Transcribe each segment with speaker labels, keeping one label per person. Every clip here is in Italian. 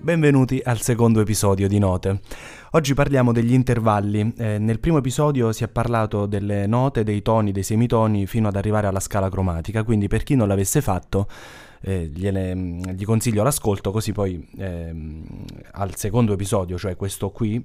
Speaker 1: Benvenuti al secondo episodio di Note. Oggi parliamo degli intervalli. Eh, nel primo episodio si è parlato delle note, dei toni, dei semitoni fino ad arrivare alla scala cromatica, quindi per chi non l'avesse fatto eh, gliele, gli consiglio l'ascolto così poi eh, al secondo episodio, cioè questo qui,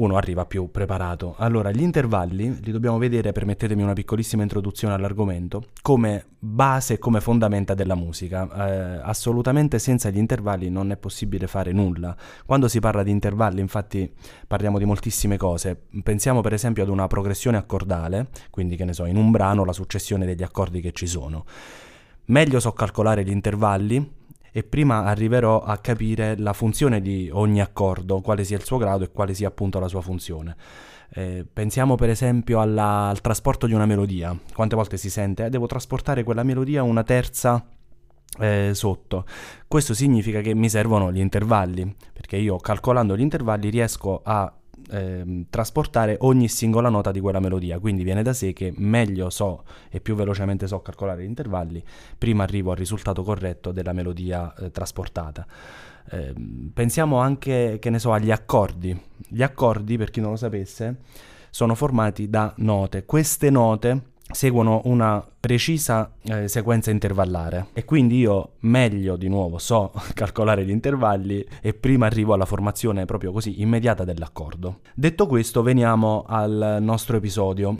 Speaker 1: uno arriva più preparato. Allora, gli intervalli li dobbiamo vedere, permettetemi una piccolissima introduzione all'argomento, come base come fondamenta della musica. Eh, assolutamente senza gli intervalli non è possibile fare nulla. Quando si parla di intervalli, infatti, parliamo di moltissime cose. Pensiamo per esempio ad una progressione accordale, quindi che ne so, in un brano la successione degli accordi che ci sono. Meglio so calcolare gli intervalli, e prima arriverò a capire la funzione di ogni accordo, quale sia il suo grado e quale sia appunto la sua funzione. Eh, pensiamo per esempio alla, al trasporto di una melodia. Quante volte si sente, eh, devo trasportare quella melodia una terza eh, sotto. Questo significa che mi servono gli intervalli, perché io calcolando gli intervalli riesco a ehm, trasportare ogni singola nota di quella melodia, quindi viene da sé che meglio so e più velocemente so calcolare gli intervalli, prima arrivo al risultato corretto della melodia eh, trasportata. Eh, pensiamo anche, che ne so, agli accordi. Gli accordi, per chi non lo sapesse, sono formati da note. Queste note seguono una precisa eh, sequenza intervallare e quindi io meglio di nuovo so calcolare gli intervalli e prima arrivo alla formazione proprio così immediata dell'accordo. Detto questo veniamo al nostro episodio.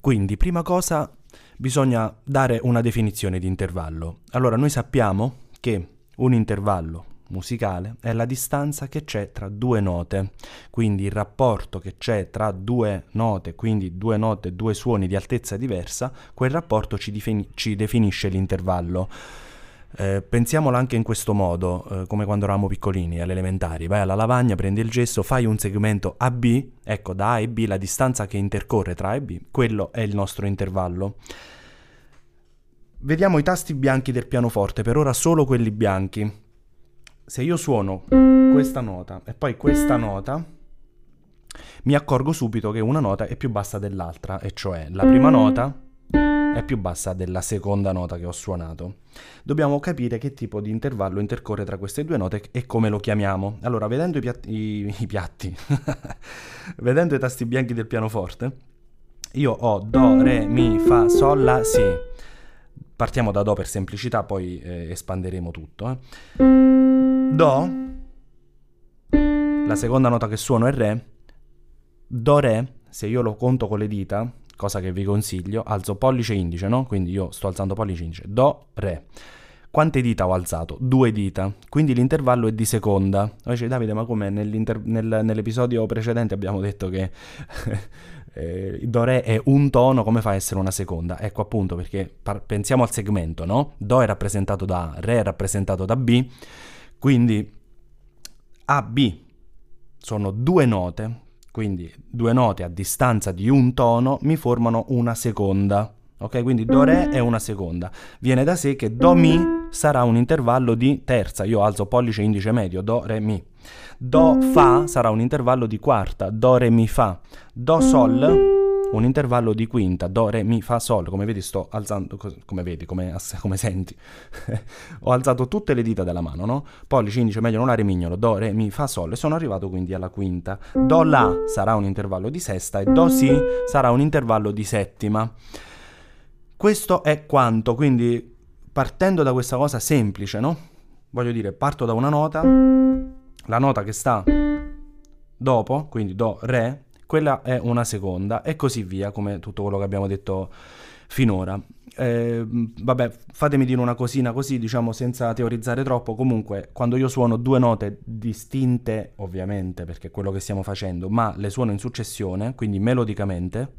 Speaker 1: Quindi prima cosa bisogna dare una definizione di intervallo. Allora noi sappiamo che un intervallo musicale è la distanza che c'è tra due note, quindi il rapporto che c'è tra due note, quindi due note, due suoni di altezza diversa, quel rapporto ci, defini- ci definisce l'intervallo. Eh, pensiamola anche in questo modo, eh, come quando eravamo piccolini, alle elementari. Vai alla lavagna, prendi il gesso, fai un segmento AB, ecco da A e B la distanza che intercorre tra A e B, quello è il nostro intervallo. Vediamo i tasti bianchi del pianoforte, per ora solo quelli bianchi se io suono questa nota e poi questa nota, mi accorgo subito che una nota è più bassa dell'altra, e cioè la prima nota è più bassa della seconda nota che ho suonato. Dobbiamo capire che tipo di intervallo intercorre tra queste due note e come lo chiamiamo. Allora, vedendo i piatti, i, i piatti vedendo i tasti bianchi del pianoforte, io ho Do, Re, Mi, Fa, Sol, La, Si. Partiamo da Do per semplicità, poi eh, espanderemo tutto. Eh. Do, la seconda nota che suono è Re, Do, Re, se io lo conto con le dita, cosa che vi consiglio, alzo pollice e indice, no? Quindi io sto alzando pollice e indice, Do, Re. Quante dita ho alzato? Due dita, quindi l'intervallo è di seconda. Poi dice Davide, ma come nel, nell'episodio precedente abbiamo detto che eh, Do Re è un tono, come fa a essere una seconda? Ecco appunto perché par- pensiamo al segmento, no? Do è rappresentato da Re è rappresentato da B, quindi AB sono due note, quindi due note a distanza di un tono mi formano una seconda. Ok, quindi Do Re è una seconda. Viene da sé che Do Mi sarà un intervallo di terza. Io alzo pollice indice medio, Do Re Mi. Do Fa sarà un intervallo di quarta, Do Re Mi Fa. Do Sol un intervallo di quinta, do, re, mi, fa, sol, come vedi sto alzando, come vedi, come, come senti, ho alzato tutte le dita della mano, no? Pollice, indice, medio, anulare, mignolo, do, re, mi, fa, sol e sono arrivato quindi alla quinta. Do, la sarà un intervallo di sesta e do, si sarà un intervallo di settima. Questo è quanto, quindi partendo da questa cosa semplice, no? Voglio dire, parto da una nota, la nota che sta dopo, quindi do, re, quella è una seconda e così via, come tutto quello che abbiamo detto finora. Eh, vabbè, fatemi dire una cosina così, diciamo senza teorizzare troppo. Comunque, quando io suono due note distinte, ovviamente, perché è quello che stiamo facendo, ma le suono in successione, quindi melodicamente.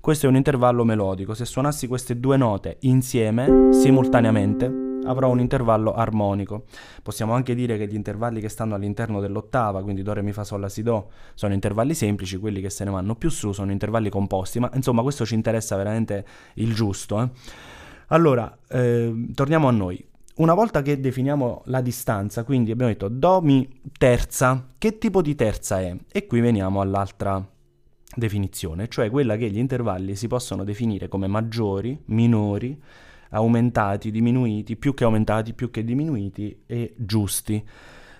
Speaker 1: Questo è un intervallo melodico. Se suonassi queste due note insieme, simultaneamente, avrò un intervallo armonico. Possiamo anche dire che gli intervalli che stanno all'interno dell'ottava, quindi Do, Re, Mi, Fa, Sol, La, Si, Do, sono intervalli semplici, quelli che se ne vanno più su sono intervalli composti, ma insomma questo ci interessa veramente il giusto. Eh? Allora, eh, torniamo a noi. Una volta che definiamo la distanza, quindi abbiamo detto Do, Mi, terza, che tipo di terza è? E qui veniamo all'altra definizione, cioè quella che gli intervalli si possono definire come maggiori, minori, aumentati, diminuiti, più che aumentati, più che diminuiti e giusti.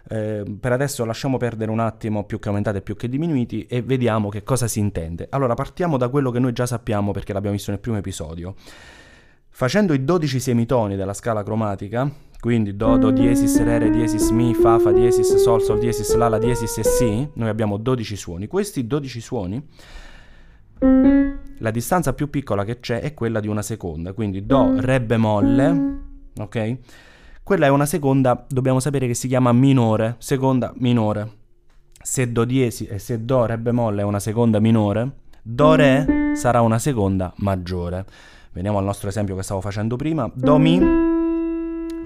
Speaker 1: Eh, per adesso lasciamo perdere un attimo più che aumentati e più che diminuiti e vediamo che cosa si intende. Allora partiamo da quello che noi già sappiamo perché l'abbiamo visto nel primo episodio. Facendo i 12 semitoni della scala cromatica, quindi Do, Do diesis, Re, Re diesis, Mi, Fa, Fa diesis, Sol, Sol diesis, La, La diesis e Si, noi abbiamo 12 suoni. Questi 12 suoni, la distanza più piccola che c'è è quella di una seconda, quindi Do, Re bemolle, ok? Quella è una seconda, dobbiamo sapere che si chiama minore, seconda minore. Se Do diesis e se Do, Re bemolle è una seconda minore, Do, Re sarà una seconda maggiore. Veniamo al nostro esempio che stavo facendo prima. Do Mi,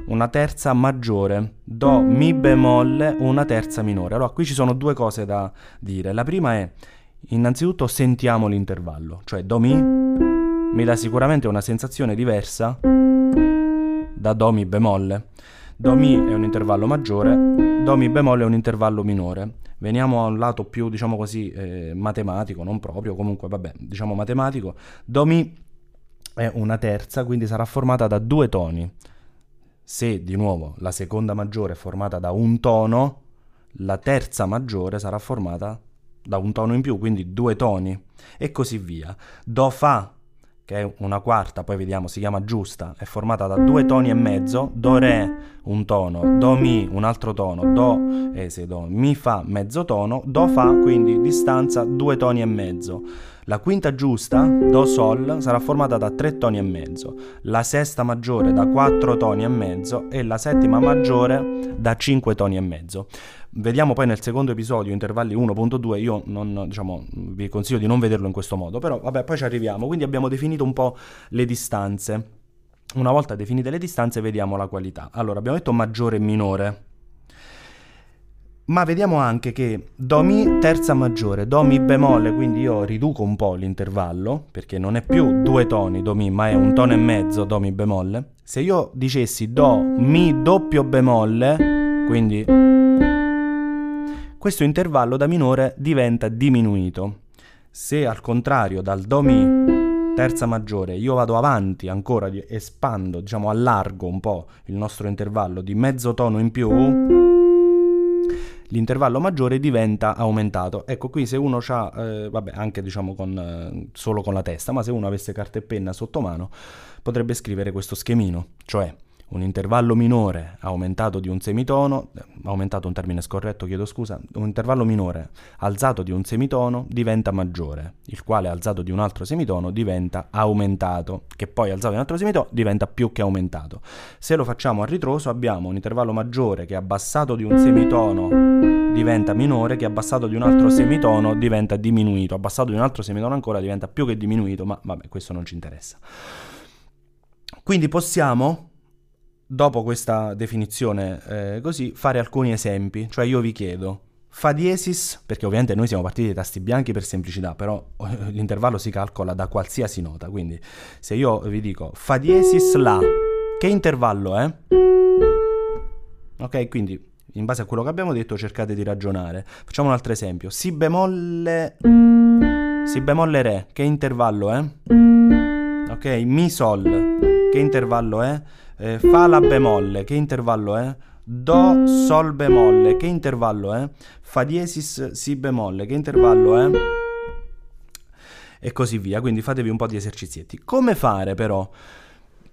Speaker 1: una terza maggiore. Do Mi bemolle, una terza minore. Allora, qui ci sono due cose da dire. La prima è, innanzitutto, sentiamo l'intervallo. Cioè, Do Mi mi dà sicuramente una sensazione diversa da Do Mi bemolle. Do Mi è un intervallo maggiore, Do Mi bemolle è un intervallo minore. Veniamo a un lato più, diciamo così, eh, matematico, non proprio, comunque, vabbè, diciamo matematico. Do Mi è una terza, quindi sarà formata da due toni. Se di nuovo la seconda maggiore è formata da un tono, la terza maggiore sarà formata da un tono in più, quindi due toni, e così via. Do Fa, che è una quarta, poi vediamo, si chiama giusta, è formata da due toni e mezzo, Do Re un tono, Do Mi un altro tono, Do, eh, se do, Mi Fa mezzo tono, Do Fa quindi distanza due toni e mezzo. La quinta giusta, Do Sol, sarà formata da tre toni e mezzo, la sesta maggiore da quattro toni e mezzo e la settima maggiore da cinque toni e mezzo. Vediamo poi nel secondo episodio, intervalli 1.2, io non, diciamo, vi consiglio di non vederlo in questo modo, però vabbè, poi ci arriviamo. Quindi abbiamo definito un po' le distanze. Una volta definite le distanze vediamo la qualità. Allora, abbiamo detto maggiore e minore. Ma vediamo anche che Do Mi terza maggiore, Do Mi bemolle, quindi io riduco un po' l'intervallo, perché non è più due toni Do Mi, ma è un tono e mezzo Do Mi bemolle. Se io dicessi Do Mi doppio bemolle, quindi questo intervallo da minore diventa diminuito. Se al contrario dal Do Mi terza maggiore io vado avanti ancora, espando, diciamo allargo un po' il nostro intervallo di mezzo tono in più, l'intervallo maggiore diventa aumentato. Ecco qui se uno ha, eh, vabbè anche diciamo con, eh, solo con la testa, ma se uno avesse carta e penna sotto mano potrebbe scrivere questo schemino, cioè un intervallo minore aumentato di un semitono, aumentato un termine scorretto, chiedo scusa, un intervallo minore alzato di un semitono diventa maggiore, il quale alzato di un altro semitono diventa aumentato, che poi alzato di un altro semitono diventa più che aumentato. Se lo facciamo a ritroso abbiamo un intervallo maggiore che abbassato di un semitono diventa minore, che abbassato di un altro semitono diventa diminuito, abbassato di un altro semitono ancora diventa più che diminuito, ma vabbè, questo non ci interessa. Quindi possiamo dopo questa definizione eh, così, fare alcuni esempi. Cioè io vi chiedo, Fa diesis, perché ovviamente noi siamo partiti dai tasti bianchi per semplicità, però eh, l'intervallo si calcola da qualsiasi nota, quindi se io vi dico Fa diesis La, che intervallo è? Ok, quindi in base a quello che abbiamo detto cercate di ragionare. Facciamo un altro esempio. Si bemolle... Si bemolle Re, che intervallo è? Ok, Mi Sol, che intervallo è? Eh, Fa La bemolle, che intervallo è? Do Sol bemolle, che intervallo è? Fa diesis Si bemolle, che intervallo è? E così via, quindi fatevi un po' di esercizietti. Come fare però?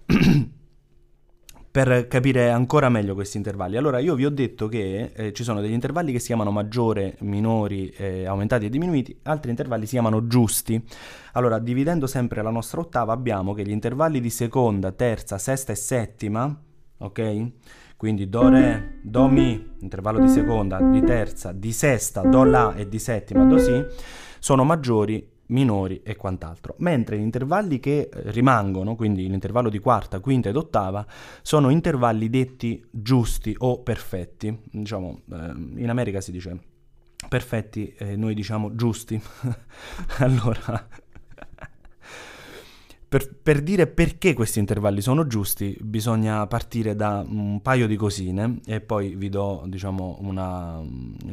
Speaker 1: per capire ancora meglio questi intervalli. Allora, io vi ho detto che eh, ci sono degli intervalli che si chiamano maggiore, minori, eh, aumentati e diminuiti, altri intervalli si chiamano giusti. Allora, dividendo sempre la nostra ottava, abbiamo che gli intervalli di seconda, terza, sesta e settima, ok? Quindi Do, Re, Do, Mi, intervallo di seconda, di terza, di sesta, Do, La e di settima, Do, Si, sono maggiori minori e quant'altro, mentre gli intervalli che eh, rimangono, quindi l'intervallo di quarta, quinta ed ottava, sono intervalli detti giusti o perfetti. Diciamo, eh, in America si dice perfetti e noi diciamo giusti. allora, Per, per, dire perché questi intervalli sono giusti bisogna partire da un paio di cosine e poi vi do diciamo una,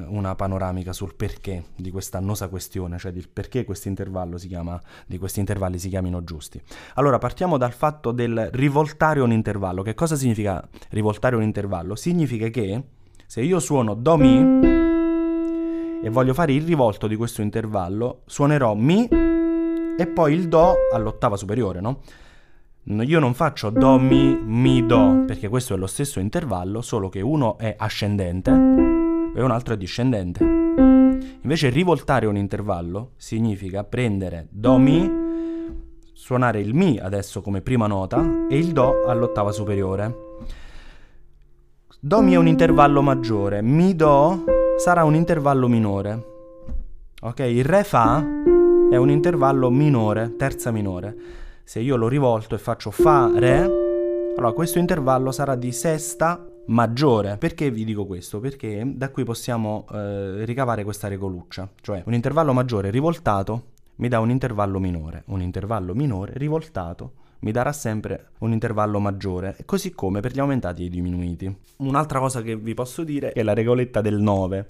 Speaker 1: una panoramica sul perché di questa annosa questione, cioè del perché di questi intervalli si chiamino giusti. Allora partiamo dal fatto del rivoltare un intervallo. Che cosa significa rivoltare un intervallo? Significa che se io suono Do Mi e voglio fare il rivolto di questo intervallo, suonerò Mi e poi il Do all'ottava superiore, no? Io non faccio Do, Mi, Mi, Do, perché questo è lo stesso intervallo, solo che uno è ascendente e un altro è discendente. Invece rivoltare un intervallo significa prendere Do, Mi, suonare il Mi adesso come prima nota e il Do all'ottava superiore. Do, Mi è un intervallo maggiore, Mi, Do sarà un intervallo minore. Ok, il Re, Fa è un intervallo minore, terza minore. Se io lo rivolto e faccio Fa, Re, allora questo intervallo sarà di sesta maggiore. Perché vi dico questo? Perché da qui possiamo eh, ricavare questa regoluccia, cioè un intervallo maggiore rivoltato mi dà un intervallo minore, un intervallo minore rivoltato mi darà sempre un intervallo maggiore, così come per gli aumentati e i diminuiti. Un'altra cosa che vi posso dire è la regoletta del 9.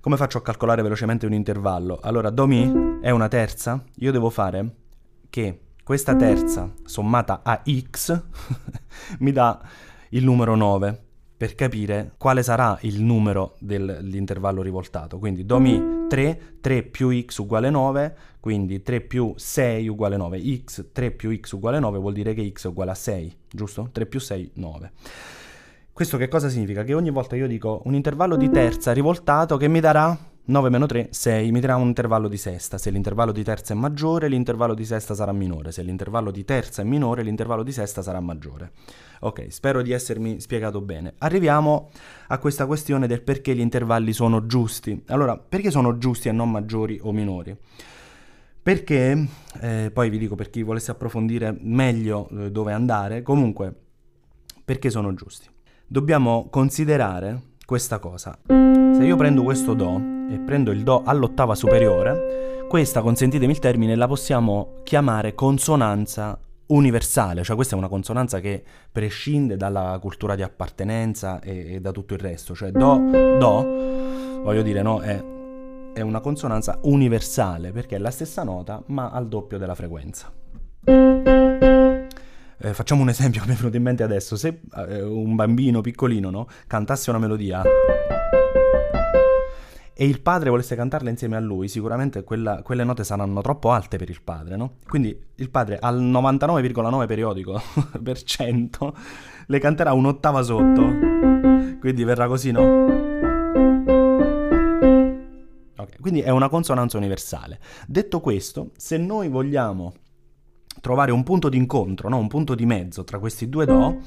Speaker 1: Come faccio a calcolare velocemente un intervallo? Allora, Do Mi è una terza, io devo fare che questa terza sommata a x mi dà il numero 9 per capire quale sarà il numero dell'intervallo rivoltato. Quindi Do Mi 3, 3 più x uguale 9, quindi 3 più 6 uguale 9. x, 3 più x uguale 9 vuol dire che x è uguale a 6, giusto? 3 più 6, 9. Questo che cosa significa? Che ogni volta io dico un intervallo di terza rivoltato che mi darà 9 meno 3, 6, mi darà un intervallo di sesta. Se l'intervallo di terza è maggiore, l'intervallo di sesta sarà minore. Se l'intervallo di terza è minore, l'intervallo di sesta sarà maggiore. Ok, spero di essermi spiegato bene. Arriviamo a questa questione del perché gli intervalli sono giusti. Allora, perché sono giusti e non maggiori o minori? Perché, eh, poi vi dico per chi volesse approfondire meglio eh, dove andare, comunque, perché sono giusti? Dobbiamo considerare questa cosa. Se io prendo questo Do e prendo il Do all'ottava superiore, questa, consentitemi il termine, la possiamo chiamare consonanza universale, cioè questa è una consonanza che prescinde dalla cultura di appartenenza e, e da tutto il resto, cioè Do, Do, voglio dire, no, è, è una consonanza universale perché è la stessa nota ma al doppio della frequenza. Eh, facciamo un esempio che mi è venuto in mente adesso. Se eh, un bambino piccolino no, cantasse una melodia e il padre volesse cantarla insieme a lui, sicuramente quella, quelle note saranno troppo alte per il padre, no? Quindi il padre al 99,9 periodico per cento le canterà un'ottava sotto. Quindi verrà così, no? Ok, quindi è una consonanza universale. Detto questo, se noi vogliamo trovare un punto di incontro, no? un punto di mezzo tra questi due Do,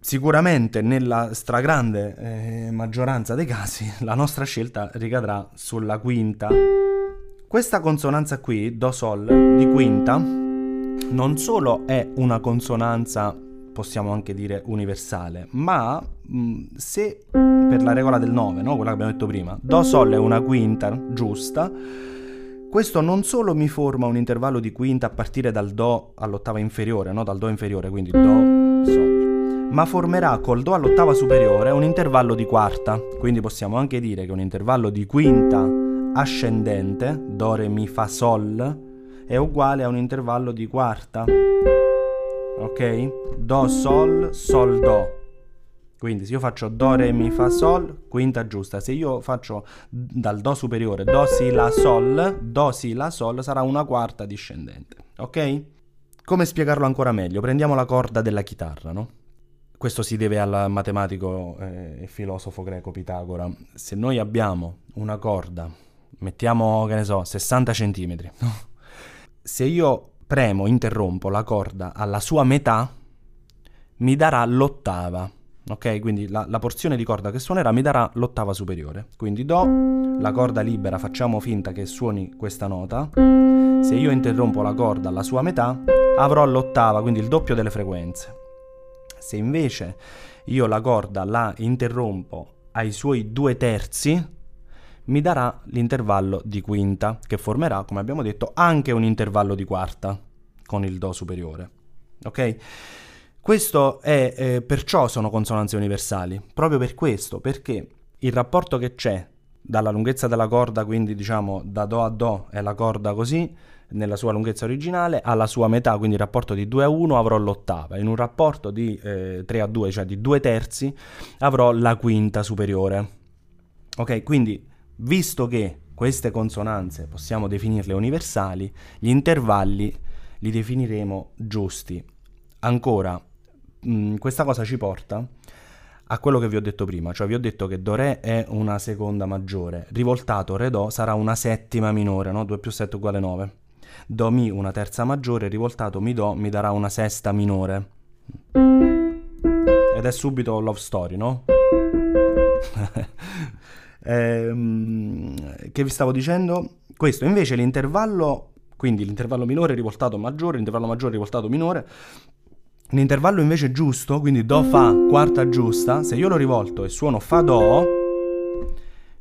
Speaker 1: sicuramente nella stragrande eh, maggioranza dei casi la nostra scelta ricadrà sulla quinta. Questa consonanza qui, Do Sol, di quinta, non solo è una consonanza, possiamo anche dire universale, ma mh, se per la regola del 9, no? quella che abbiamo detto prima, Do Sol è una quinta giusta, questo non solo mi forma un intervallo di quinta a partire dal Do all'ottava inferiore, no? dal Do inferiore, quindi Do, Sol, ma formerà col Do all'ottava superiore un intervallo di quarta. Quindi possiamo anche dire che un intervallo di quinta ascendente, Do, Re, Mi, Fa, Sol, è uguale a un intervallo di quarta. Ok? Do, Sol, Sol, Do. Quindi se io faccio Do, Re, Mi, Fa, Sol, quinta giusta. Se io faccio dal Do superiore Do, Si, La, Sol, Do, Si, La, Sol sarà una quarta discendente. Ok? Come spiegarlo ancora meglio? Prendiamo la corda della chitarra, no? Questo si deve al matematico eh, e filosofo greco Pitagora. Se noi abbiamo una corda, mettiamo, che ne so, 60 centimetri, no? se io premo, interrompo la corda alla sua metà, mi darà l'ottava ok? Quindi la, la, porzione di corda che suonerà mi darà l'ottava superiore. Quindi Do, la corda libera, facciamo finta che suoni questa nota. Se io interrompo la corda alla sua metà, avrò l'ottava, quindi il doppio delle frequenze. Se invece io la corda la interrompo ai suoi due terzi, mi darà l'intervallo di quinta, che formerà, come abbiamo detto, anche un intervallo di quarta. con il Do superiore. Ok? Questo è, eh, perciò sono consonanze universali, proprio per questo, perché il rapporto che c'è dalla lunghezza della corda, quindi diciamo da Do a Do è la corda così, nella sua lunghezza originale, alla sua metà, quindi il rapporto di 2 a 1 avrò l'ottava, in un rapporto di eh, 3 a 2, cioè di 2 terzi, avrò la quinta superiore. Ok, quindi visto che queste consonanze possiamo definirle universali, gli intervalli li definiremo giusti. Ancora, mm, questa cosa ci porta a quello che vi ho detto prima, cioè vi ho detto che Do Re è una seconda maggiore, rivoltato Re Do sarà una settima minore, no? 2 più 7 uguale 9. Do Mi una terza maggiore, rivoltato Mi Do mi darà una sesta minore. Ed è subito love story, no? ehm, che vi stavo dicendo? Questo invece l'intervallo, quindi l'intervallo minore rivoltato maggiore, l'intervallo maggiore rivoltato minore, L'intervallo invece giusto, quindi Do Fa quarta giusta, se io lo rivolto e suono Fa Do,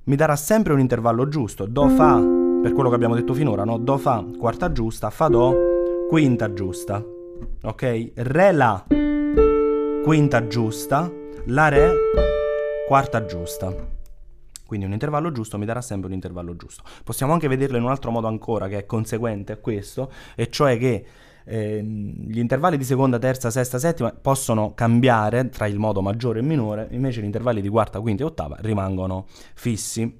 Speaker 1: mi darà sempre un intervallo giusto. Do Fa, per quello che abbiamo detto finora, no? Do Fa quarta giusta, Fa Do quinta giusta. Ok? Re La quinta giusta, La Re quarta giusta. Quindi un intervallo giusto mi darà sempre un intervallo giusto. Possiamo anche vederlo in un altro modo ancora che è conseguente a questo, e cioè che eh, gli intervalli di seconda, terza, sesta, settima possono cambiare tra il modo maggiore e minore, invece gli intervalli di quarta, quinta e ottava rimangono fissi.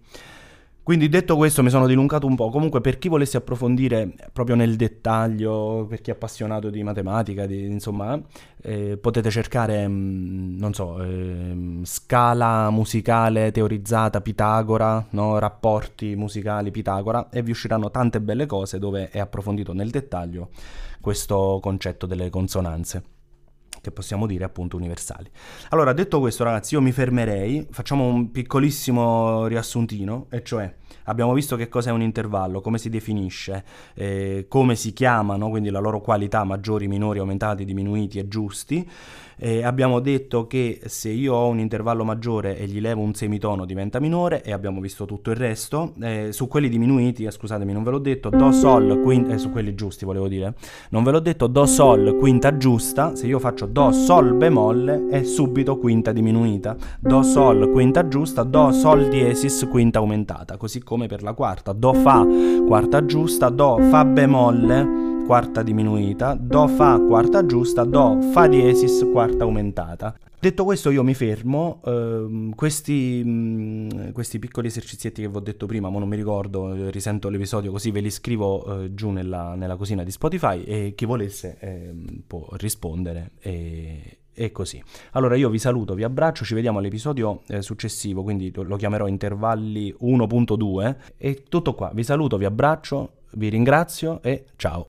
Speaker 1: Quindi detto questo mi sono dilungato un po', comunque per chi volesse approfondire proprio nel dettaglio, per chi è appassionato di matematica, di, insomma, eh, potete cercare, mh, non so, eh, scala musicale teorizzata Pitagora, no? rapporti musicali Pitagora e vi usciranno tante belle cose dove è approfondito nel dettaglio questo concetto delle consonanze che possiamo dire appunto universali. Allora, detto questo ragazzi, io mi fermerei, facciamo un piccolissimo riassuntino, e cioè abbiamo visto che cos'è un intervallo, come si definisce, eh, come si chiamano, quindi la loro qualità, maggiori, minori, aumentati, diminuiti e giusti, eh, abbiamo detto che se io ho un intervallo maggiore e gli levo un semitono diventa minore e abbiamo visto tutto il resto. Eh, su quelli diminuiti, eh, scusatemi, non ve l'ho detto, Do Sol, quinta, eh, su quelli giusti volevo dire, non ve l'ho detto, Do Sol, quinta giusta, se io faccio Do Sol bemolle è subito quinta diminuita, Do Sol, quinta giusta, Do Sol diesis, quinta aumentata, così come per la quarta, Do Fa, quarta giusta, Do Fa bemolle quarta diminuita, Do Fa quarta giusta, Do Fa diesis quarta aumentata. Detto questo io mi fermo, uh, questi, mh, questi, piccoli esercizietti che vi ho detto prima, ma non mi ricordo, eh, risento l'episodio così ve li scrivo uh, giù nella, nella, cosina di Spotify e chi volesse eh, può rispondere e, e così. Allora io vi saluto, vi abbraccio, ci vediamo all'episodio eh, successivo, quindi lo chiamerò intervalli 1.2 e tutto qua. Vi saluto, vi abbraccio, vi ringrazio e ciao.